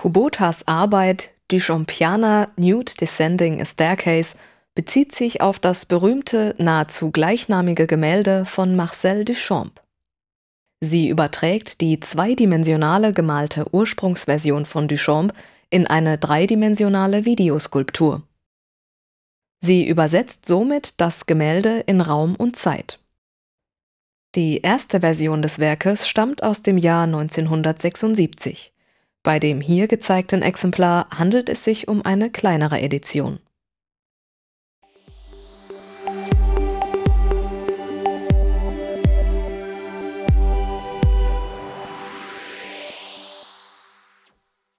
Kubotas Arbeit Duchampiana Nude Descending a Staircase bezieht sich auf das berühmte, nahezu gleichnamige Gemälde von Marcel Duchamp. Sie überträgt die zweidimensionale gemalte Ursprungsversion von Duchamp in eine dreidimensionale Videoskulptur. Sie übersetzt somit das Gemälde in Raum und Zeit. Die erste Version des Werkes stammt aus dem Jahr 1976. Bei dem hier gezeigten Exemplar handelt es sich um eine kleinere Edition